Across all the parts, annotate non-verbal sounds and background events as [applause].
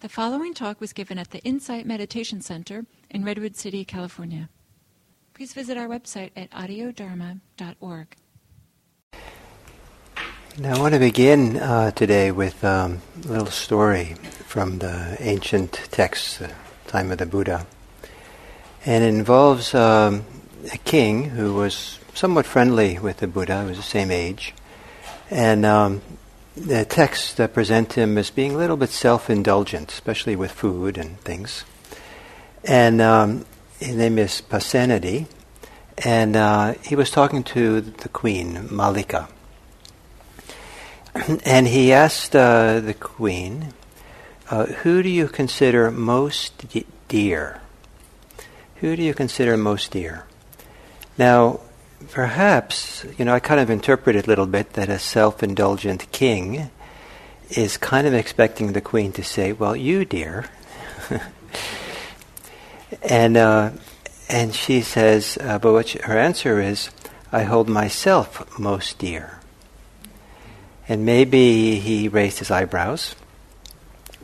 The following talk was given at the Insight Meditation Center in Redwood City, California. Please visit our website at audiodharma.org. Now, I want to begin uh, today with um, a little story from the ancient texts, the time of the Buddha. And it involves um, a king who was somewhat friendly with the Buddha, who was the same age. And um, the texts that present him as being a little bit self-indulgent, especially with food and things. And um, his name is Pasenadi, and uh, he was talking to the queen, Mallika. [clears throat] and he asked uh, the queen, uh, Who do you consider most de- dear? Who do you consider most dear? Now, perhaps, you know, I kind of interpret it a little bit that a self indulgent king is kind of expecting the queen to say, Well, you, dear. [laughs] and, uh, and she says, uh, but what she, her answer is, I hold myself most dear. And maybe he raised his eyebrows.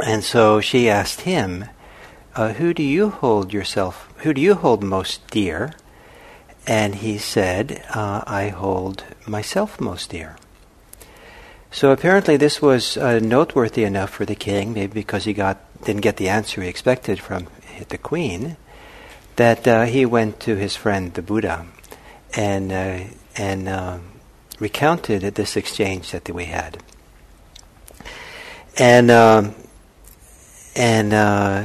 And so she asked him, uh, Who do you hold yourself, who do you hold most dear? And he said, uh, I hold myself most dear. So apparently this was uh, noteworthy enough for the king, maybe because he got didn't get the answer he expected from the queen, that uh, he went to his friend the Buddha and uh, and uh, recounted this exchange that we had. And um, and uh,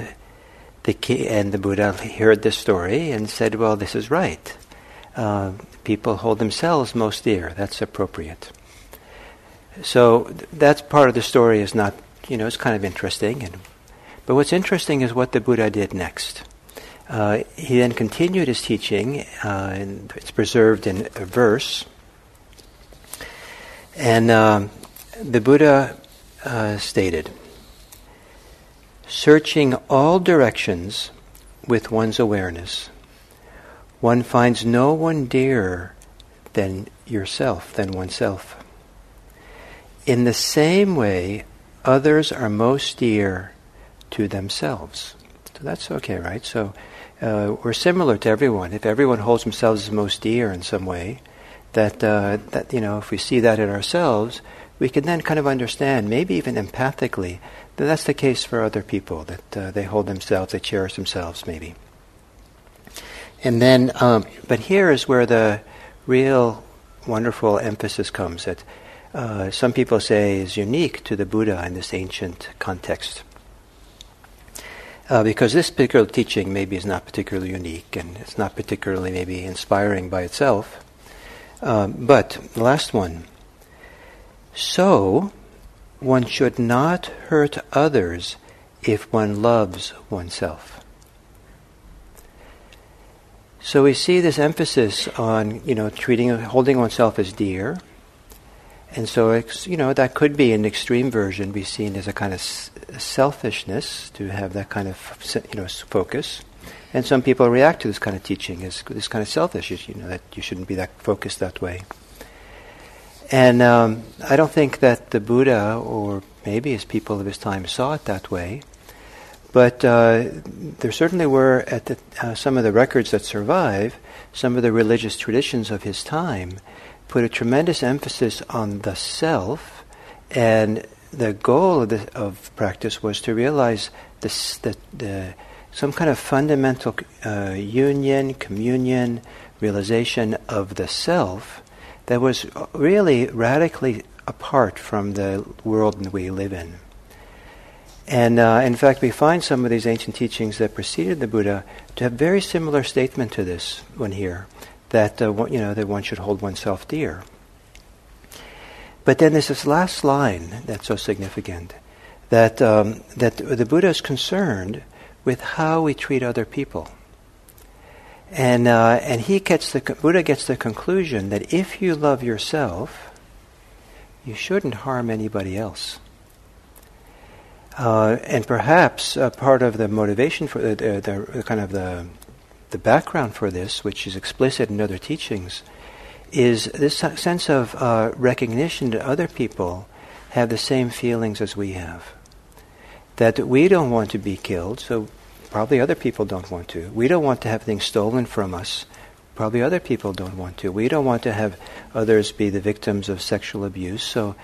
the ki- and the Buddha heard this story and said, "Well, this is right." Uh, people hold themselves most dear. That's appropriate. So th- that's part of the story is not, you know, it's kind of interesting. And, but what's interesting is what the Buddha did next. Uh, he then continued his teaching, uh, and it's preserved in a verse. And um, the Buddha uh, stated, searching all directions with one's awareness one finds no one dearer than yourself, than oneself. In the same way, others are most dear to themselves. So that's okay, right? So uh, we're similar to everyone. If everyone holds themselves as most dear in some way, that uh, that you know, if we see that in ourselves, we can then kind of understand, maybe even empathically, that that's the case for other people. That uh, they hold themselves, they cherish themselves, maybe. And then, um, but here is where the real wonderful emphasis comes that uh, some people say is unique to the Buddha in this ancient context. Uh, because this particular teaching maybe is not particularly unique and it's not particularly maybe inspiring by itself. Um, but the last one. So, one should not hurt others if one loves oneself. So we see this emphasis on, you know, treating, holding oneself as dear. And so, it's, you know, that could be an extreme version, be seen as a kind of selfishness to have that kind of, you know, focus. And some people react to this kind of teaching as this kind of selfish, you know, that you shouldn't be that focused that way. And um, I don't think that the Buddha, or maybe his people of his time, saw it that way. But uh, there certainly were, at the, uh, some of the records that survive, some of the religious traditions of his time put a tremendous emphasis on the self, and the goal of, the, of practice was to realize this, the, the, some kind of fundamental uh, union, communion, realization of the self that was really radically apart from the world we live in. And uh, in fact, we find some of these ancient teachings that preceded the Buddha to have very similar statement to this one here, that uh, you know that one should hold oneself dear. But then there's this last line that's so significant, that um, that the Buddha is concerned with how we treat other people. And uh, and he gets the Buddha gets the conclusion that if you love yourself, you shouldn't harm anybody else. Uh, and perhaps uh, part of the motivation for the, the, the, kind of the, the background for this, which is explicit in other teachings, is this sense of uh, recognition that other people have the same feelings as we have. that we don't want to be killed, so probably other people don't want to. We don't want to have things stolen from us. Probably other people don't want to. We don't want to have others be the victims of sexual abuse, so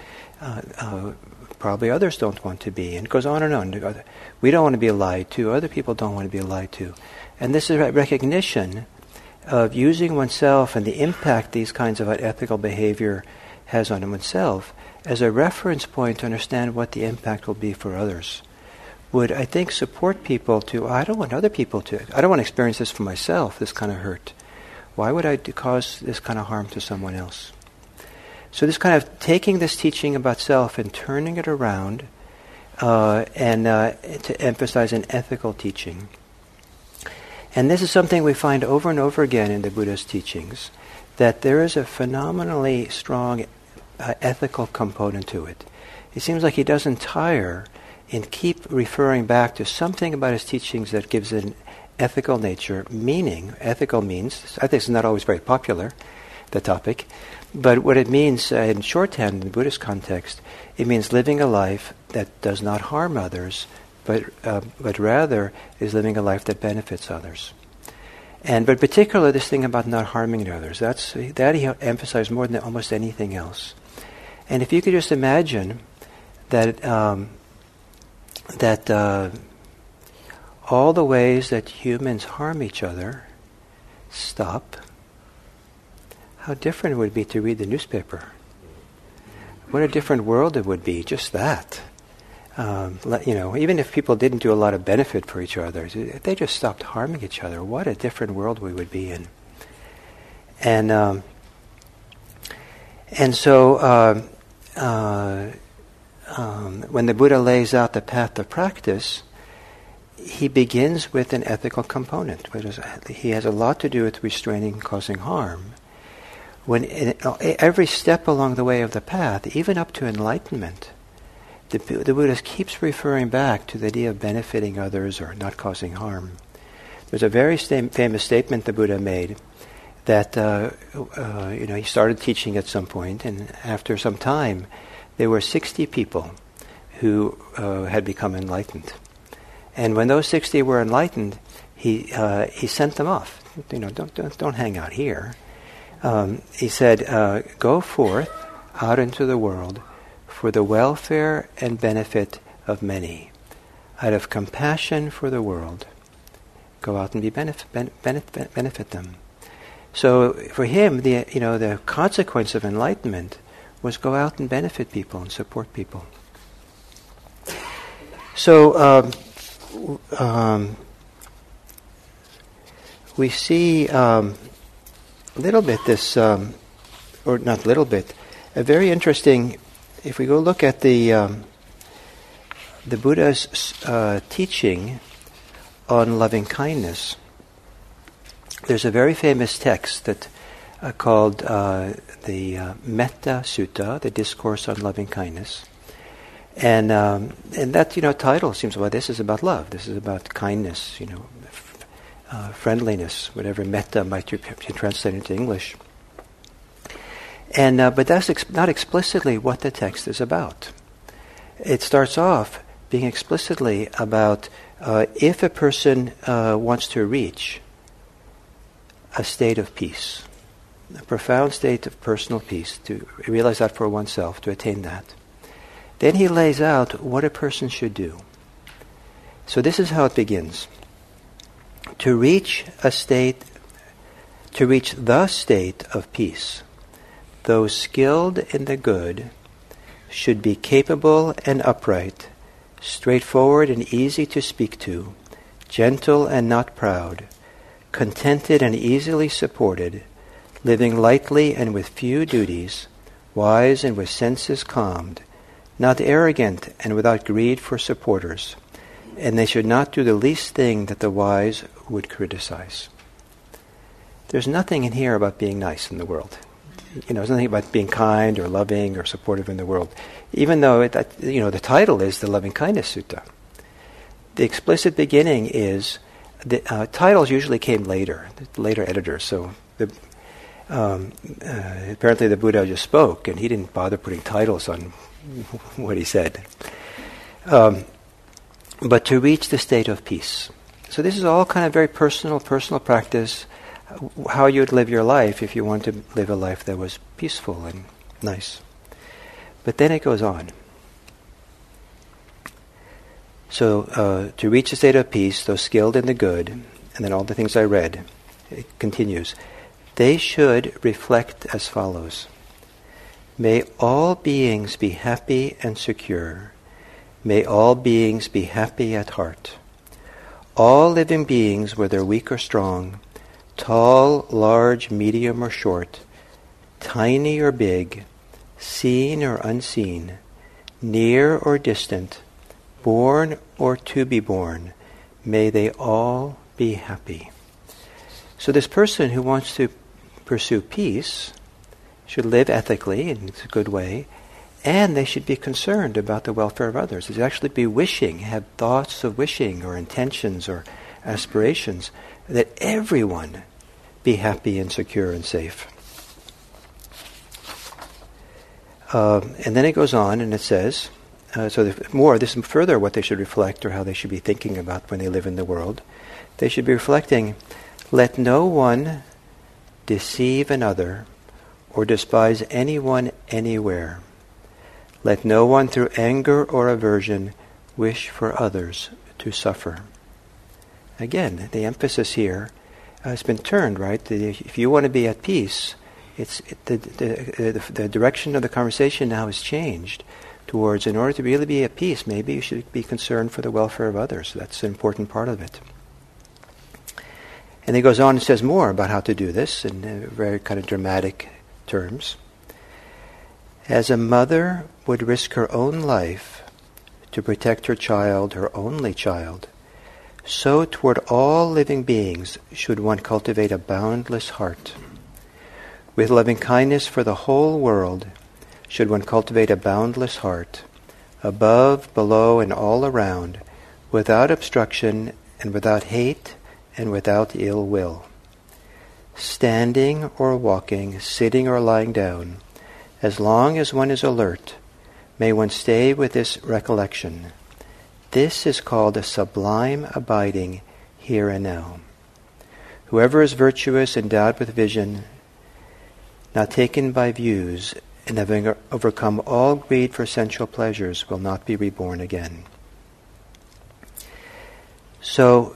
uh, uh, probably others don't want to be. And it goes on and on. We don't want to be lied to. Other people don't want to be lied to. And this is recognition of using oneself and the impact these kinds of unethical behavior has on oneself as a reference point to understand what the impact will be for others would, I think, support people to, I don't want other people to, I don't want to experience this for myself, this kind of hurt. Why would I cause this kind of harm to someone else? So, this kind of taking this teaching about self and turning it around uh, and uh, to emphasize an ethical teaching. And this is something we find over and over again in the Buddha's teachings that there is a phenomenally strong uh, ethical component to it. It seems like he doesn't tire and keep referring back to something about his teachings that gives an ethical nature, meaning, ethical means, I think it's not always very popular, the topic, but what it means uh, in shorthand in the Buddhist context, it means living a life that does not harm others, but, uh, but rather is living a life that benefits others. And but particularly this thing about not harming others, that's, that he emphasized more than almost anything else. And if you could just imagine that um, that uh, all the ways that humans harm each other stop, how different it would be to read the newspaper. What a different world it would be, just that. Um, you know, even if people didn't do a lot of benefit for each other, if they just stopped harming each other, what a different world we would be in. And um, and so uh, uh, um, when the Buddha lays out the path of practice, he begins with an ethical component. Is, he has a lot to do with restraining causing harm. When in, every step along the way of the path, even up to enlightenment, the, the Buddha keeps referring back to the idea of benefiting others or not causing harm. There's a very sta- famous statement the Buddha made that uh, uh, you know he started teaching at some point, and after some time, there were 60 people who uh, had become enlightened. And when those 60 were enlightened, he, uh, he sent them off. You know, don't, don't, don't hang out here. Um, he said, uh, go forth out into the world for the welfare and benefit of many. Out of compassion for the world, go out and be benefit, benefit, benefit them. So for him, the, you know, the consequence of enlightenment was go out and benefit people and support people. So um, um, we see um, a little bit this, um, or not a little bit, a very interesting. If we go look at the um, the Buddha's uh, teaching on loving kindness, there's a very famous text that uh, called uh, the uh, Metta Sutta, the Discourse on Loving Kindness. And, um, and that, you know, title seems, well, this is about love. This is about kindness, you know, uh, friendliness, whatever metta might be translated into English. And, uh, but that's ex- not explicitly what the text is about. It starts off being explicitly about uh, if a person uh, wants to reach a state of peace, a profound state of personal peace, to realize that for oneself, to attain that. Then he lays out what a person should do. So this is how it begins. To reach a state, to reach the state of peace, those skilled in the good should be capable and upright, straightforward and easy to speak to, gentle and not proud, contented and easily supported, living lightly and with few duties, wise and with senses calmed, not arrogant and without greed for supporters, and they should not do the least thing that the wise would criticize. There's nothing in here about being nice in the world. You know, there's nothing about being kind or loving or supportive in the world, even though it, you know the title is the Loving Kindness Sutta. The explicit beginning is the uh, titles usually came later, later editors. So the um, uh, apparently the Buddha just spoke, and he didn't bother putting titles on [laughs] what he said. Um, but to reach the state of peace. So this is all kind of very personal, personal practice, how you'd live your life if you want to live a life that was peaceful and nice. But then it goes on. So uh, to reach a state of peace, those skilled in the good, and then all the things I read, it continues. They should reflect as follows. May all beings be happy and secure. May all beings be happy at heart. All living beings, whether weak or strong, tall, large, medium, or short, tiny or big, seen or unseen, near or distant, born or to be born, may they all be happy. So, this person who wants to pursue peace should live ethically in a good way, and they should be concerned about the welfare of others. They should actually be wishing, have thoughts of wishing or intentions or aspirations that everyone be happy and secure and safe. Uh, and then it goes on and it says, uh, so more, this is further what they should reflect or how they should be thinking about when they live in the world. They should be reflecting, let no one deceive another or despise anyone anywhere. Let no one through anger or aversion wish for others to suffer. Again, the emphasis here uh, has been turned, right? If you want to be at peace, it's it, the, the, the, the direction of the conversation now has changed towards, in order to really be at peace, maybe you should be concerned for the welfare of others. That's an important part of it. And he goes on and says more about how to do this in uh, very kind of dramatic terms. As a mother would risk her own life to protect her child, her only child, so toward all living beings should one cultivate a boundless heart. With loving kindness for the whole world, should one cultivate a boundless heart, above, below, and all around, without obstruction and without hate and without ill will. Standing or walking, sitting or lying down, as long as one is alert, may one stay with this recollection. This is called a sublime abiding here and now. Whoever is virtuous, endowed with vision, not taken by views, and having overcome all greed for sensual pleasures, will not be reborn again. So,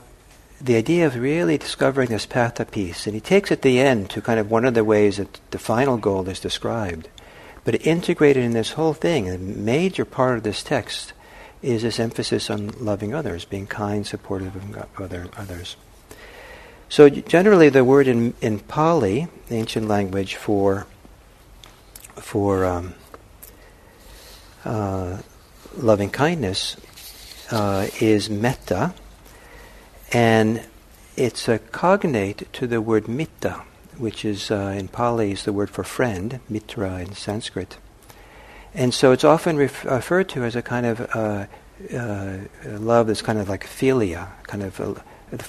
the idea of really discovering this path of peace, and he takes at the end to kind of one of the ways that the final goal is described, but integrated in this whole thing, a major part of this text is this emphasis on loving others, being kind, supportive of other, others. So generally, the word in, in Pali, the ancient language for for um, uh, loving kindness uh, is metta, and it's a cognate to the word mitta, which is uh, in Pali is the word for friend, mitra in Sanskrit. And so it's often ref- referred to as a kind of uh, uh, love that's kind of like philia, kind of a,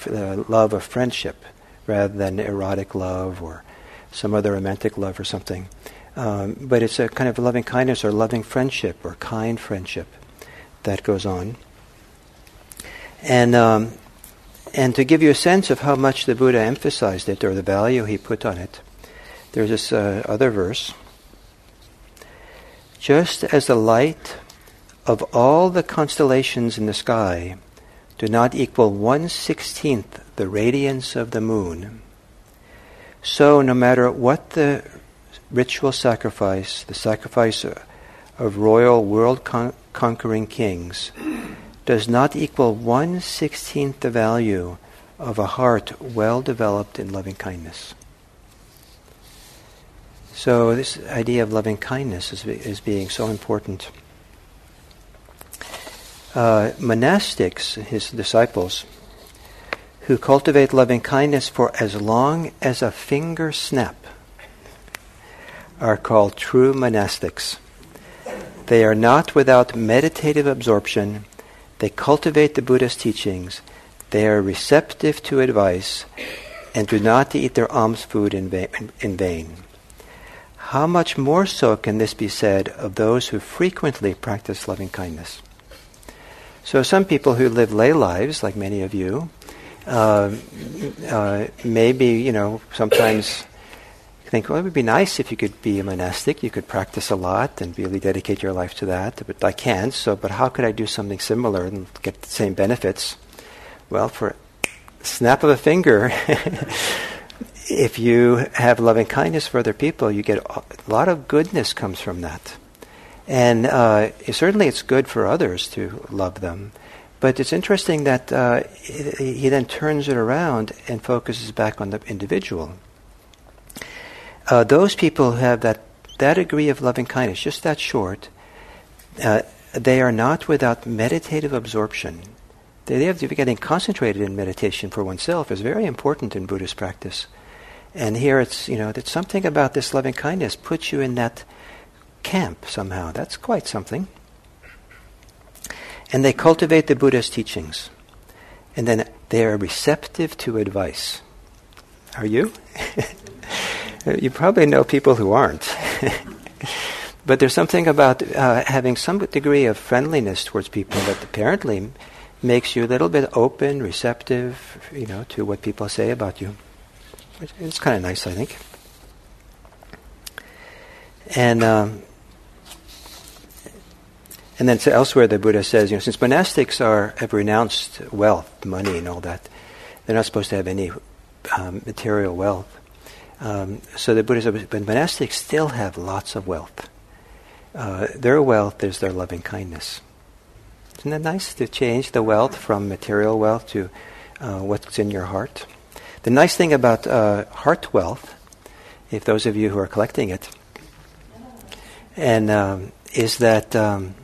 a love of friendship, rather than erotic love or some other romantic love or something. Um, but it's a kind of loving kindness or loving friendship or kind friendship that goes on. And um, and to give you a sense of how much the Buddha emphasized it or the value he put on it, there's this uh, other verse. Just as the light of all the constellations in the sky do not equal one sixteenth the radiance of the moon, so no matter what the ritual sacrifice, the sacrifice of royal world con- conquering kings, does not equal one sixteenth the value of a heart well developed in loving kindness. So, this idea of loving kindness is, is being so important. Uh, monastics, his disciples, who cultivate loving kindness for as long as a finger snap, are called true monastics. They are not without meditative absorption they cultivate the Buddha's teachings. They are receptive to advice and do not eat their alms food in, in vain. How much more so can this be said of those who frequently practice loving kindness? So some people who live lay lives, like many of you, uh, uh, maybe you know sometimes think, well, it would be nice if you could be a monastic. You could practice a lot and really dedicate your life to that. But I can't. So, but how could I do something similar and get the same benefits? Well, for snap of a finger. [laughs] if you have loving kindness for other people, you get a lot of goodness comes from that. And uh, certainly it's good for others to love them. But it's interesting that uh, he then turns it around and focuses back on the individual. Uh, those people who have that, that degree of loving kindness, just that short, uh, they are not without meditative absorption. The idea of getting concentrated in meditation for oneself is very important in Buddhist practice. And here it's, you know, that something about this loving kindness puts you in that camp somehow. That's quite something. And they cultivate the Buddha's teachings. And then they are receptive to advice. Are you? [laughs] you probably know people who aren't. [laughs] but there's something about uh, having some degree of friendliness towards people that apparently makes you a little bit open, receptive, you know, to what people say about you. It's kind of nice, I think. And um, and then elsewhere, the Buddha says, you know, since monastics are have renounced wealth, money, and all that, they're not supposed to have any um, material wealth. Um, so the Buddha says, but monastics still have lots of wealth. Uh, their wealth is their loving kindness. Isn't that nice to change the wealth from material wealth to uh, what's in your heart? The nice thing about uh, heart wealth, if those of you who are collecting it, and um, is that um,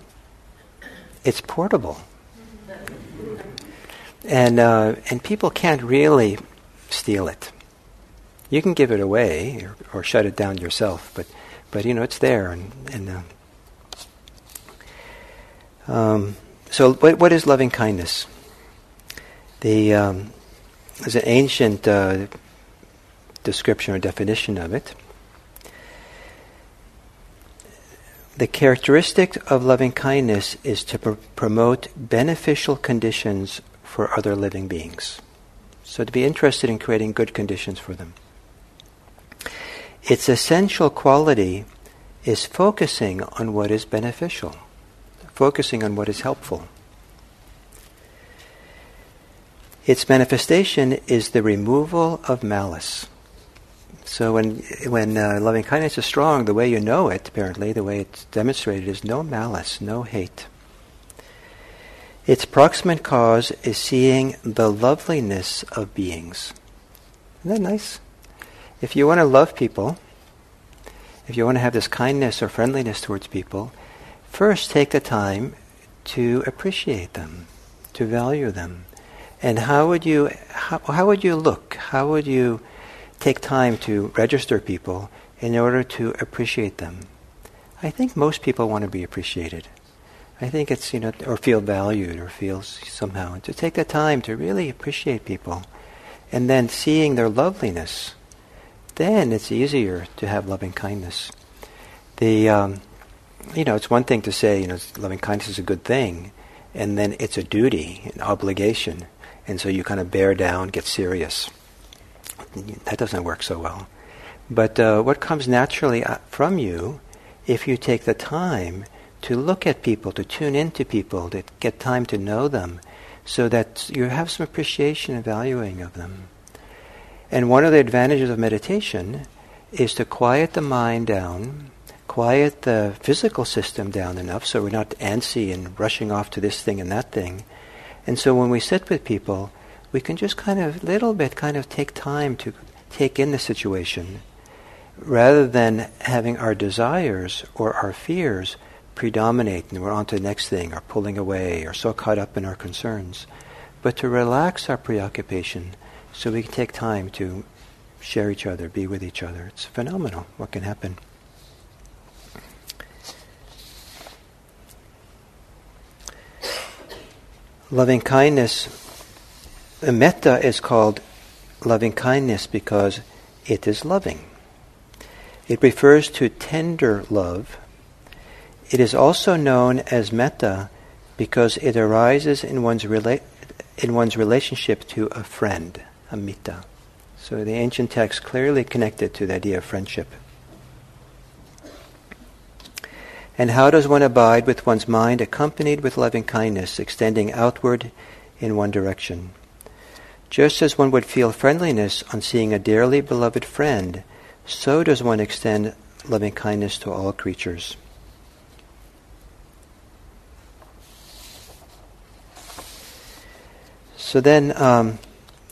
it's portable. And, uh, and people can't really steal it. You can give it away or, or, shut it down yourself, but, but you know, it's there. And, and uh, um, so, what, what is loving kindness? The, um, there's an ancient uh, description or definition of it. The characteristic of loving kindness is to pr- promote beneficial conditions for other living beings. So, to be interested in creating good conditions for them. Its essential quality is focusing on what is beneficial, focusing on what is helpful. Its manifestation is the removal of malice. So when when uh, loving kindness is strong, the way you know it, apparently, the way it's demonstrated is no malice, no hate. Its proximate cause is seeing the loveliness of beings. Isn't that nice? If you want to love people, if you want to have this kindness or friendliness towards people, first take the time to appreciate them, to value them. And how would you how, how would you look? How would you take time to register people in order to appreciate them. I think most people want to be appreciated. I think it's, you know, or feel valued or feel somehow. to take the time to really appreciate people and then seeing their loveliness, then it's easier to have loving kindness. The, um, you know, it's one thing to say, you know, loving kindness is a good thing, and then it's a duty, an obligation, and so you kind of bear down, get serious that doesn't work so well. But uh, what comes naturally uh, from you, if you take the time to look at people, to tune into people, to get time to know them, so that you have some appreciation and valuing of them. And one of the advantages of meditation is to quiet the mind down, quiet the physical system down enough so we're not antsy and rushing off to this thing and that thing. And so when we sit with people, we can just kind of, little bit, kind of take time to take in the situation rather than having our desires or our fears predominate and we're on to the next thing or pulling away or so caught up in our concerns. But to relax our preoccupation so we can take time to share each other, be with each other. It's phenomenal what can happen. Loving kindness metta is called loving kindness because it is loving. It refers to tender love. It is also known as metta because it arises in one's, rela- in one's relationship to a friend, a mitta. So the ancient text clearly connected to the idea of friendship. And how does one abide with one's mind accompanied with loving kindness, extending outward in one direction? Just as one would feel friendliness on seeing a dearly beloved friend, so does one extend loving kindness to all creatures. So then, um,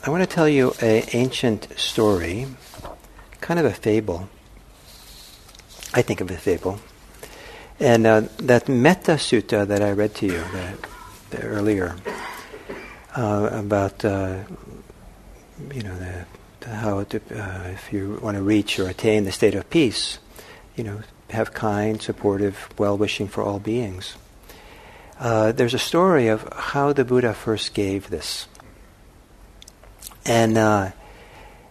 I want to tell you an ancient story, kind of a fable. I think of a fable. And uh, that Metta Sutta that I read to you the, the earlier uh, about, uh, you know, the, the how to, uh, if you want to reach or attain the state of peace, you know, have kind, supportive, well-wishing for all beings. Uh, there's a story of how the Buddha first gave this, and uh,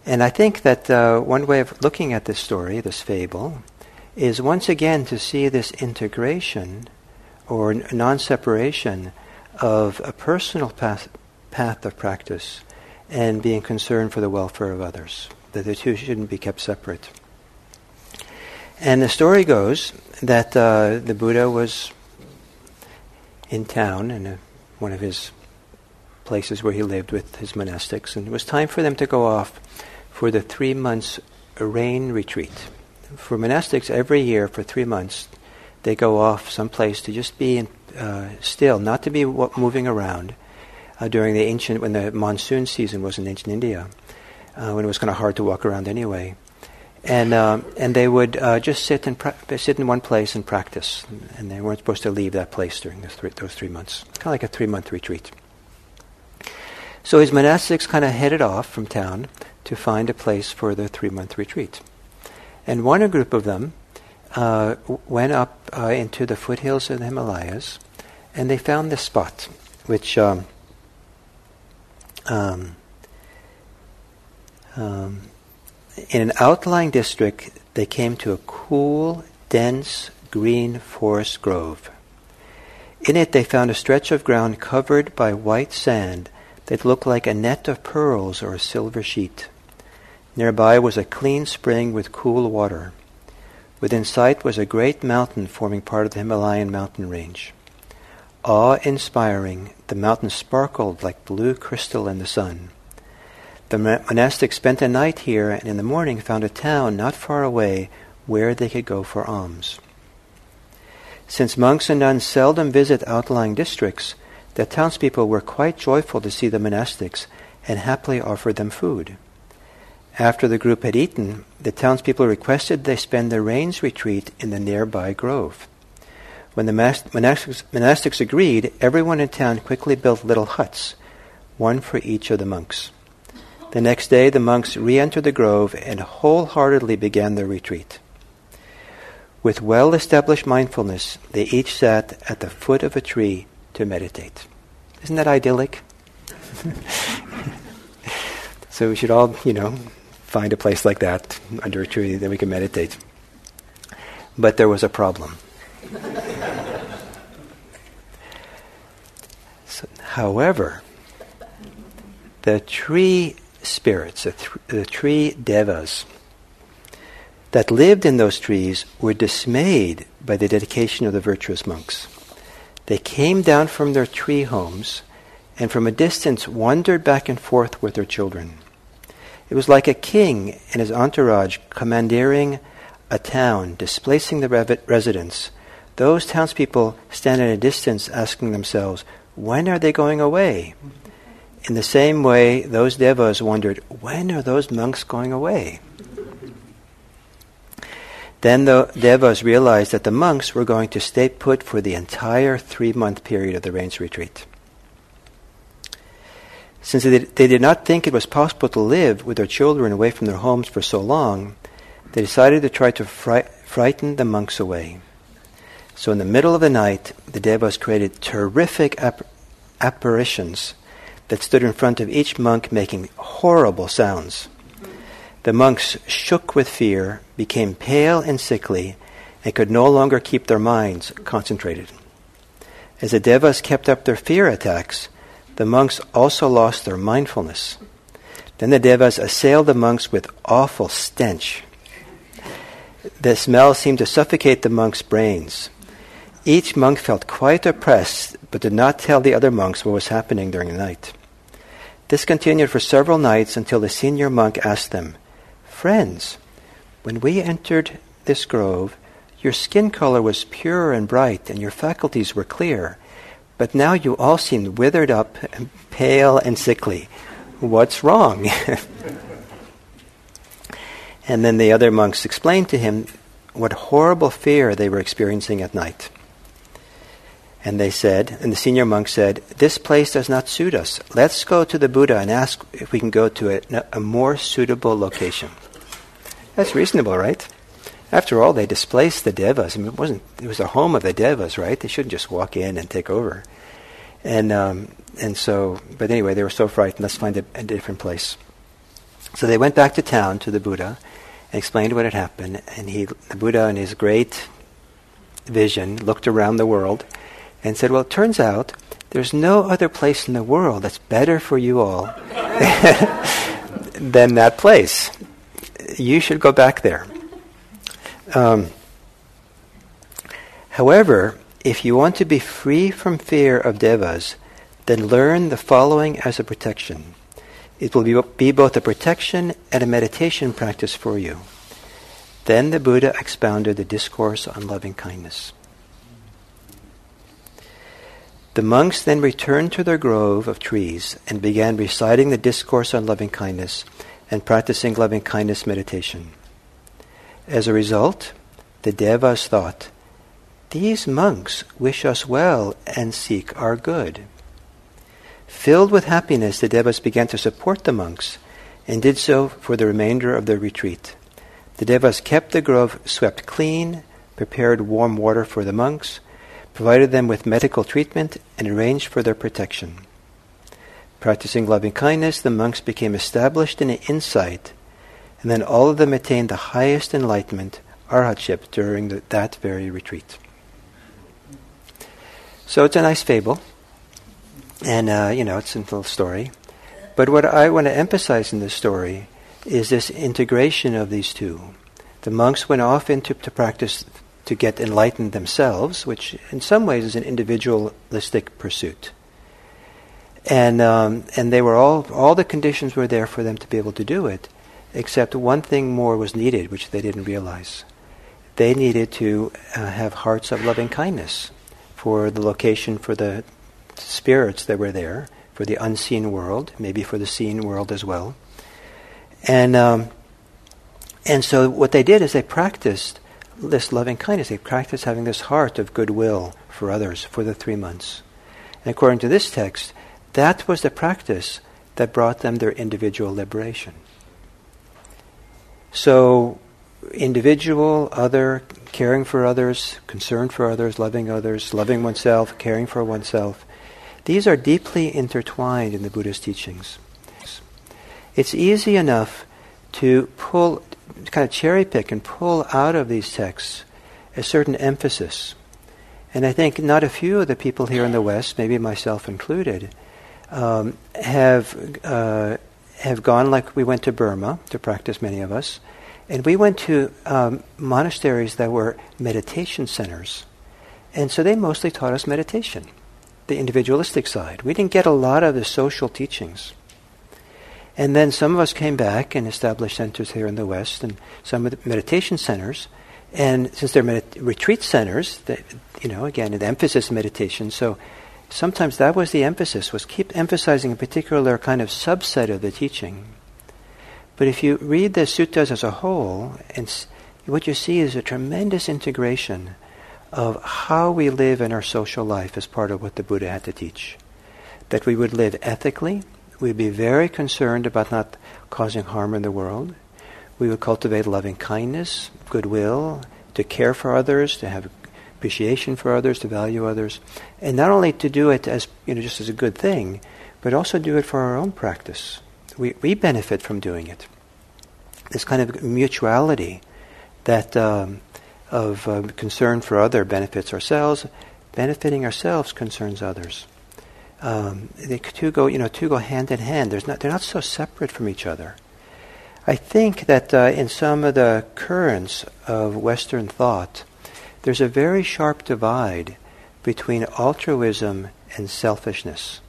and I think that one way of looking at this story, this fable, is once again to see this integration or non separation of a personal path, path of practice and being concerned for the welfare of others, that the two shouldn't be kept separate. And the story goes that uh, the Buddha was in town in a, one of his places where he lived with his monastics, and it was time for them to go off for the three months rain retreat for monastics, every year for three months, they go off someplace to just be in, uh, still, not to be moving around. Uh, during the ancient, when the monsoon season was in ancient India, uh, when it was kind of hard to walk around anyway, and um, and they would uh, just sit and pra- sit in one place and practice, and they weren't supposed to leave that place during those three months. Kind of like a three month retreat. So his monastics kind of headed off from town to find a place for their three month retreat. And one group of them uh, went up uh, into the foothills of the Himalayas, and they found this spot, which um, um, um, in an outlying district, they came to a cool, dense, green forest grove. In it, they found a stretch of ground covered by white sand that looked like a net of pearls or a silver sheet. Nearby was a clean spring with cool water. Within sight was a great mountain forming part of the Himalayan mountain range. Awe inspiring, the mountain sparkled like blue crystal in the sun. The monastics spent a night here and in the morning found a town not far away where they could go for alms. Since monks and nuns seldom visit outlying districts, the townspeople were quite joyful to see the monastics and happily offered them food. After the group had eaten, the townspeople requested they spend the rains retreat in the nearby grove. When the monastics, monastics agreed, everyone in town quickly built little huts, one for each of the monks. The next day, the monks re entered the grove and wholeheartedly began their retreat. With well established mindfulness, they each sat at the foot of a tree to meditate. Isn't that idyllic? [laughs] so we should all, you know, find a place like that under a tree that we can meditate. But there was a problem. [laughs] so, however, the tree spirits, the, th- the tree devas, that lived in those trees were dismayed by the dedication of the virtuous monks. They came down from their tree homes and from a distance wandered back and forth with their children. It was like a king and his entourage commandeering a town, displacing the residents. Those townspeople stand at a distance asking themselves, when are they going away? In the same way, those devas wondered, when are those monks going away? Then the devas realized that the monks were going to stay put for the entire three month period of the rains retreat. Since they, did not think it was possible to live with their children away from their homes for so long, they decided to try to frighten the monks away. So in the middle of the night, the Devas created terrific ap- apparitions that stood in front of each monk making horrible sounds. The monks shook with fear, became pale and sickly, and could no longer keep their minds concentrated. As the devas kept up their fear attacks, the monks also lost their mindfulness. Then the devas assailed the monks with awful stench. The smell seemed to suffocate the monks' brains. Each monk felt quite oppressed, but did not tell the other monks what was happening during the night. This continued for several nights until the senior monk asked them, Friends, when we entered this grove, your skin color was pure and bright, and your faculties were clear. But now you all seem withered up, and pale, and sickly. What's wrong? [laughs] and then the other monks explained to him what horrible fear they were experiencing at night. And they said, and the senior monk said, This place does not suit us. Let's go to the Buddha and ask if we can go to a, a more suitable location. That's reasonable, right? After all, they displaced the devas. I mean, it wasn't. It was the home of the devas, right? They shouldn't just walk in and take over. And um, and so, but anyway, they were so frightened. Let's find a, a different place. So they went back to town to the Buddha and explained what had happened. And he, the Buddha, in his great vision, looked around the world and said, "Well, it turns out there's no other place in the world that's better for you all [laughs] than that place. You should go back there." Um, however, if you want to be free from fear of devas, then learn the following as a protection. It will be, be both a protection and a meditation practice for you. Then the Buddha expounded the discourse on loving kindness. The monks then returned to their grove of trees and began reciting the discourse on loving kindness and practicing loving kindness meditation. As a result, the Devas thought, These monks wish us well and seek our good. Filled with happiness, the Devas began to support the monks and did so for the remainder of their retreat. The Devas kept the grove swept clean, prepared warm water for the monks, provided them with medical treatment, and arranged for their protection. Practicing loving kindness, the monks became established in insight and then all of them attained the highest enlightenment, arhatship, during the, that very retreat. So it's a nice fable, and uh, you know it's a little story. But what I want to emphasize in this story is this integration of these two. The monks went off into to practice to get enlightened themselves, which in some ways is an individualistic pursuit. And um, and they were all all the conditions were there for them to be able to do it except one thing more was needed, which they didn't realize. They needed to uh, have hearts of loving kindness for the location, for the spirits that were there, for the unseen world, maybe for the seen world as well. And, um, and so what they did is they practiced this loving kindness. They practiced having this heart of goodwill for others for the three months. And according to this text, that was the practice that brought them their individual liberation. So, individual, other, caring for others, concern for others, loving others, loving oneself, caring for oneself, these are deeply intertwined in the Buddha's teachings. It's easy enough to pull, kind of cherry pick and pull out of these texts a certain emphasis. And I think not a few of the people here in the West, maybe myself included, um, have uh, have gone like we went to Burma to practice, many of us, and we went to um, monasteries that were meditation centers. And so they mostly taught us meditation, the individualistic side. We didn't get a lot of the social teachings. And then some of us came back and established centers here in the West and some of the meditation centers. And since they're retreat centers, they, you know, again, the emphasis meditation. So sometimes that was the emphasis, was keep emphasizing a particular kind of subset of the teaching. But if you read the suttas as a whole, and what you see is a tremendous integration of how we live in our social life as part of what the Buddha had to teach. That we would live ethically, we'd be very concerned about not causing harm in the world. We would cultivate loving kindness, goodwill, to care for others, to have appreciation for others, to value others, and not only to do it as you know just as a good thing, but also do it for our own practice. We we benefit from doing it. This kind of mutuality that um, of uh, concern for other benefits ourselves, benefiting ourselves concerns others. Um, the two go, you know, two go hand in hand. There's not, they're not so separate from each other. I think that uh, in some of the currents of Western thought, there's a very sharp divide between altruism and selfishness.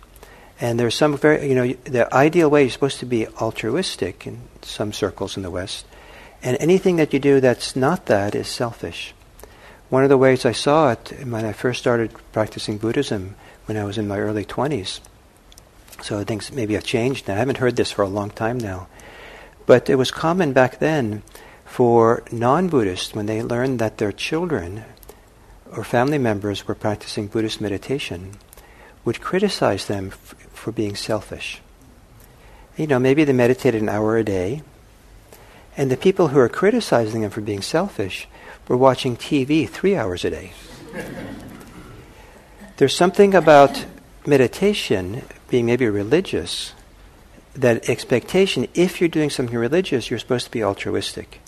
And there's some very, you know, the ideal way is supposed to be altruistic in some circles in the West. And anything that you do that's not that is selfish. One of the ways I saw it when I first started practicing Buddhism when I was in my early 20s, so things maybe have changed now. I haven't heard this for a long time now. But it was common back then for non Buddhists, when they learned that their children or family members were practicing Buddhist meditation, would criticize them f- for being selfish. You know, maybe they meditated an hour a day, and the people who are criticizing them for being selfish were watching TV three hours a day. There's something about meditation being maybe religious, that expectation, if you're doing something religious, you're supposed to be altruistic.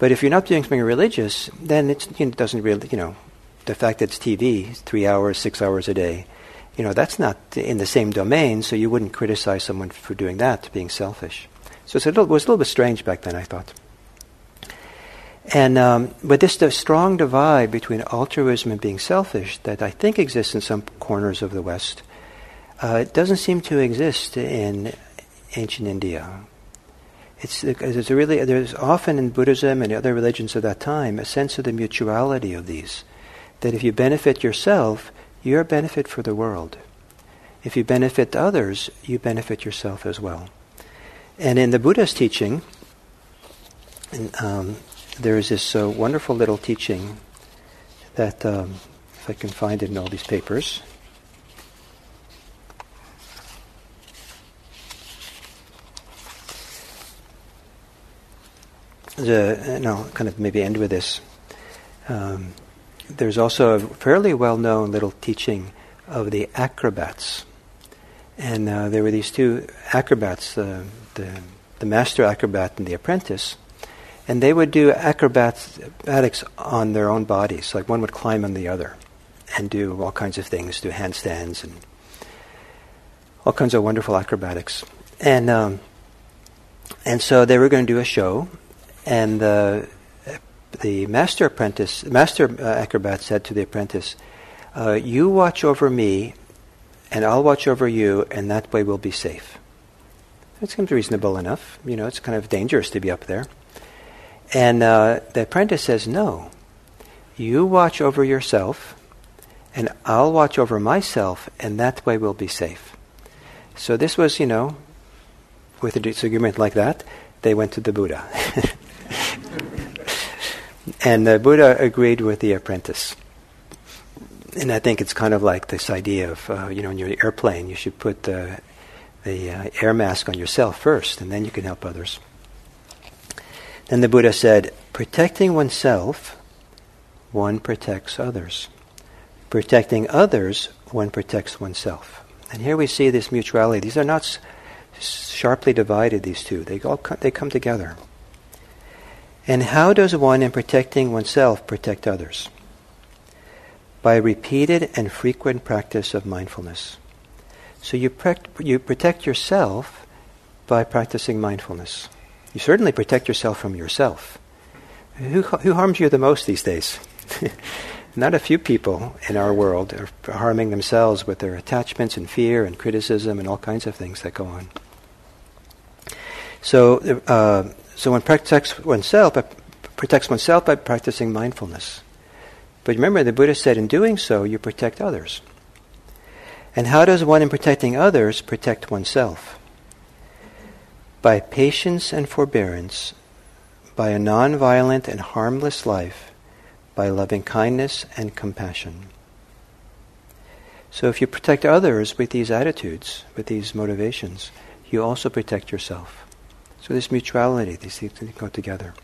But if you're not doing something religious, then it doesn't really, you know, the fact that it's TV, three hours, six hours a day, you know, that's not in the same domain, so you wouldn't criticize someone for doing that, being selfish. So a little, it was a little bit strange back then, I thought. And um, but this strong divide between altruism and being selfish that I think exists in some corners of the West uh, it doesn't seem to exist in ancient India. It's, it's really there's often in Buddhism and other religions of that time a sense of the mutuality of these, that if you benefit yourself, you're a benefit for the world. If you benefit others, you benefit yourself as well. And in the Buddha's teaching, um, there is this uh, wonderful little teaching that, um, if I can find it in all these papers, the, and I'll kind of maybe end with this. Um, there's also a fairly well-known little teaching of the acrobats, and uh, there were these two acrobats, uh, the the master acrobat and the apprentice, and they would do acrobatics on their own bodies. Like one would climb on the other and do all kinds of things, do handstands and all kinds of wonderful acrobatics. And um, and so they were going to do a show, and the the master apprentice, master uh, acrobat said to the apprentice, uh, "You watch over me, and I'll watch over you, and that way we'll be safe." It seems reasonable enough. You know, it's kind of dangerous to be up there. And uh, the apprentice says, No, you watch over yourself, and I'll watch over myself, and that way we'll be safe. So this was, you know, with a disagreement like that, they went to the Buddha. [laughs] and the Buddha agreed with the apprentice. And I think it's kind of like this idea of, uh, you know, in your airplane, you should put the, the uh, air mask on yourself first, and then you can help others. Then the Buddha said, protecting oneself, one protects others. Protecting others, one protects oneself. And here we see this mutuality. These are not sharply divided, these two. They all co- they come together. And how does one, in protecting oneself, protect others? By repeated and frequent practice of mindfulness. So you, pre- you protect yourself by practicing mindfulness. You certainly protect yourself from yourself. Who, who harms you the most these days? [laughs] Not a few people in our world are harming themselves with their attachments and fear and criticism and all kinds of things that go on. So, uh, so one protects oneself, uh, protects oneself by practicing mindfulness. But remember, the Buddha said in doing so, you protect others. And how does one, in protecting others, protect oneself? by patience and forbearance, by a non-violent and harmless life, by loving kindness and compassion. So if you protect others with these attitudes, with these motivations, you also protect yourself. So this mutuality, these things go together.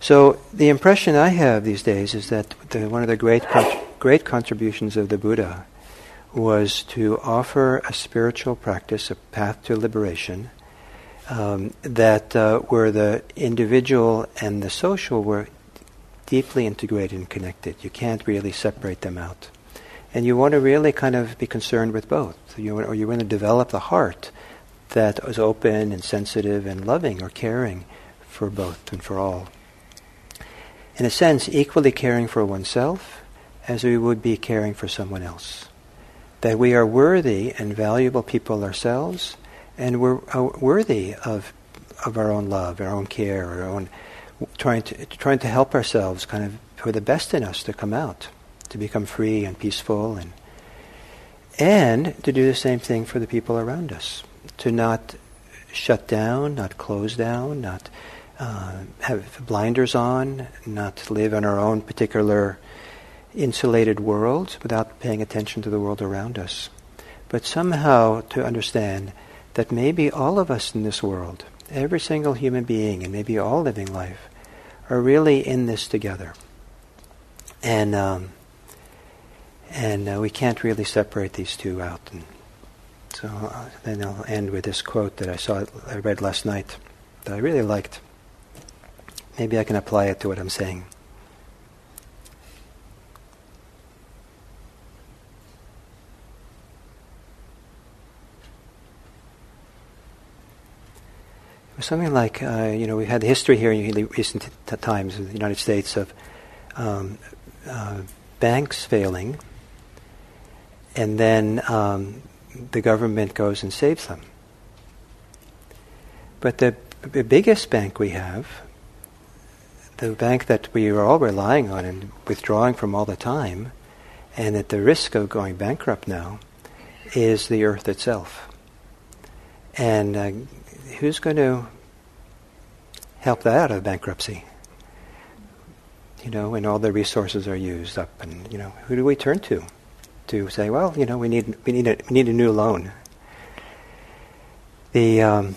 So the impression I have these days is that the, one of the great great contributions of the Buddha was to offer a spiritual practice, a path to liberation, um, that uh, where the individual and the social were deeply integrated and connected. You can't really separate them out. And you want to really kind of be concerned with both. You, or you want to develop the heart that is open and sensitive and loving or caring for both and for all. In a sense, equally caring for oneself as we would be caring for someone else. That we are worthy and valuable people ourselves, and we're uh, worthy of, of our own love, our own care, our own trying to, trying to help ourselves kind of for the best in us to come out, to become free and peaceful and and to do the same thing for the people around us, to not shut down, not close down, not uh, have blinders on, not live in our own particular insulated world without paying attention to the world around us. But somehow to understand that maybe all of us in this world, every single human being, and maybe all living life, are really in this together. And um, and uh, we can't really separate these two out. And so uh, then I'll end with this quote that I saw, I read last night, that I really liked. Maybe I can apply it to what I'm saying. It was something like, uh, you know, we had the history here in recent t- times in the United States of um, uh, banks failing and then um, the government goes and saves them. But the, the biggest bank we have, the bank that we are all relying on and withdrawing from all the time, and at the risk of going bankrupt now, is the earth itself. And uh, who's going to help that out of bankruptcy? You know, when all the resources are used up, and you know, who do we turn to? To say, well, you know, we need we need a we need a new loan. The um,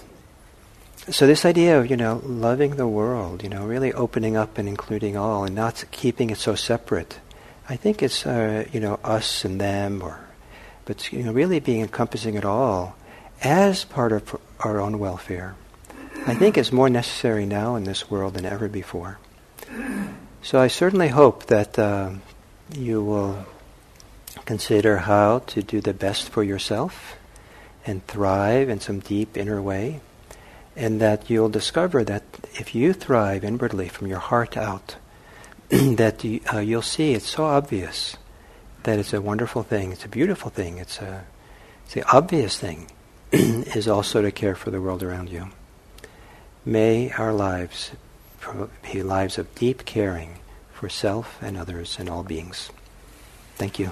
so this idea of you know loving the world, you know, really opening up and including all, and not keeping it so separate. I think it's uh, you know us and them, or but you know really being encompassing it all as part of our own welfare. I think is more necessary now in this world than ever before. So I certainly hope that uh, you will Consider how to do the best for yourself and thrive in some deep inner way. And that you'll discover that if you thrive inwardly from your heart out, [clears throat] that you, uh, you'll see it's so obvious that it's a wonderful thing, it's a beautiful thing, it's a it's the obvious thing [clears throat] is also to care for the world around you. May our lives be lives of deep caring for self and others and all beings. Thank you.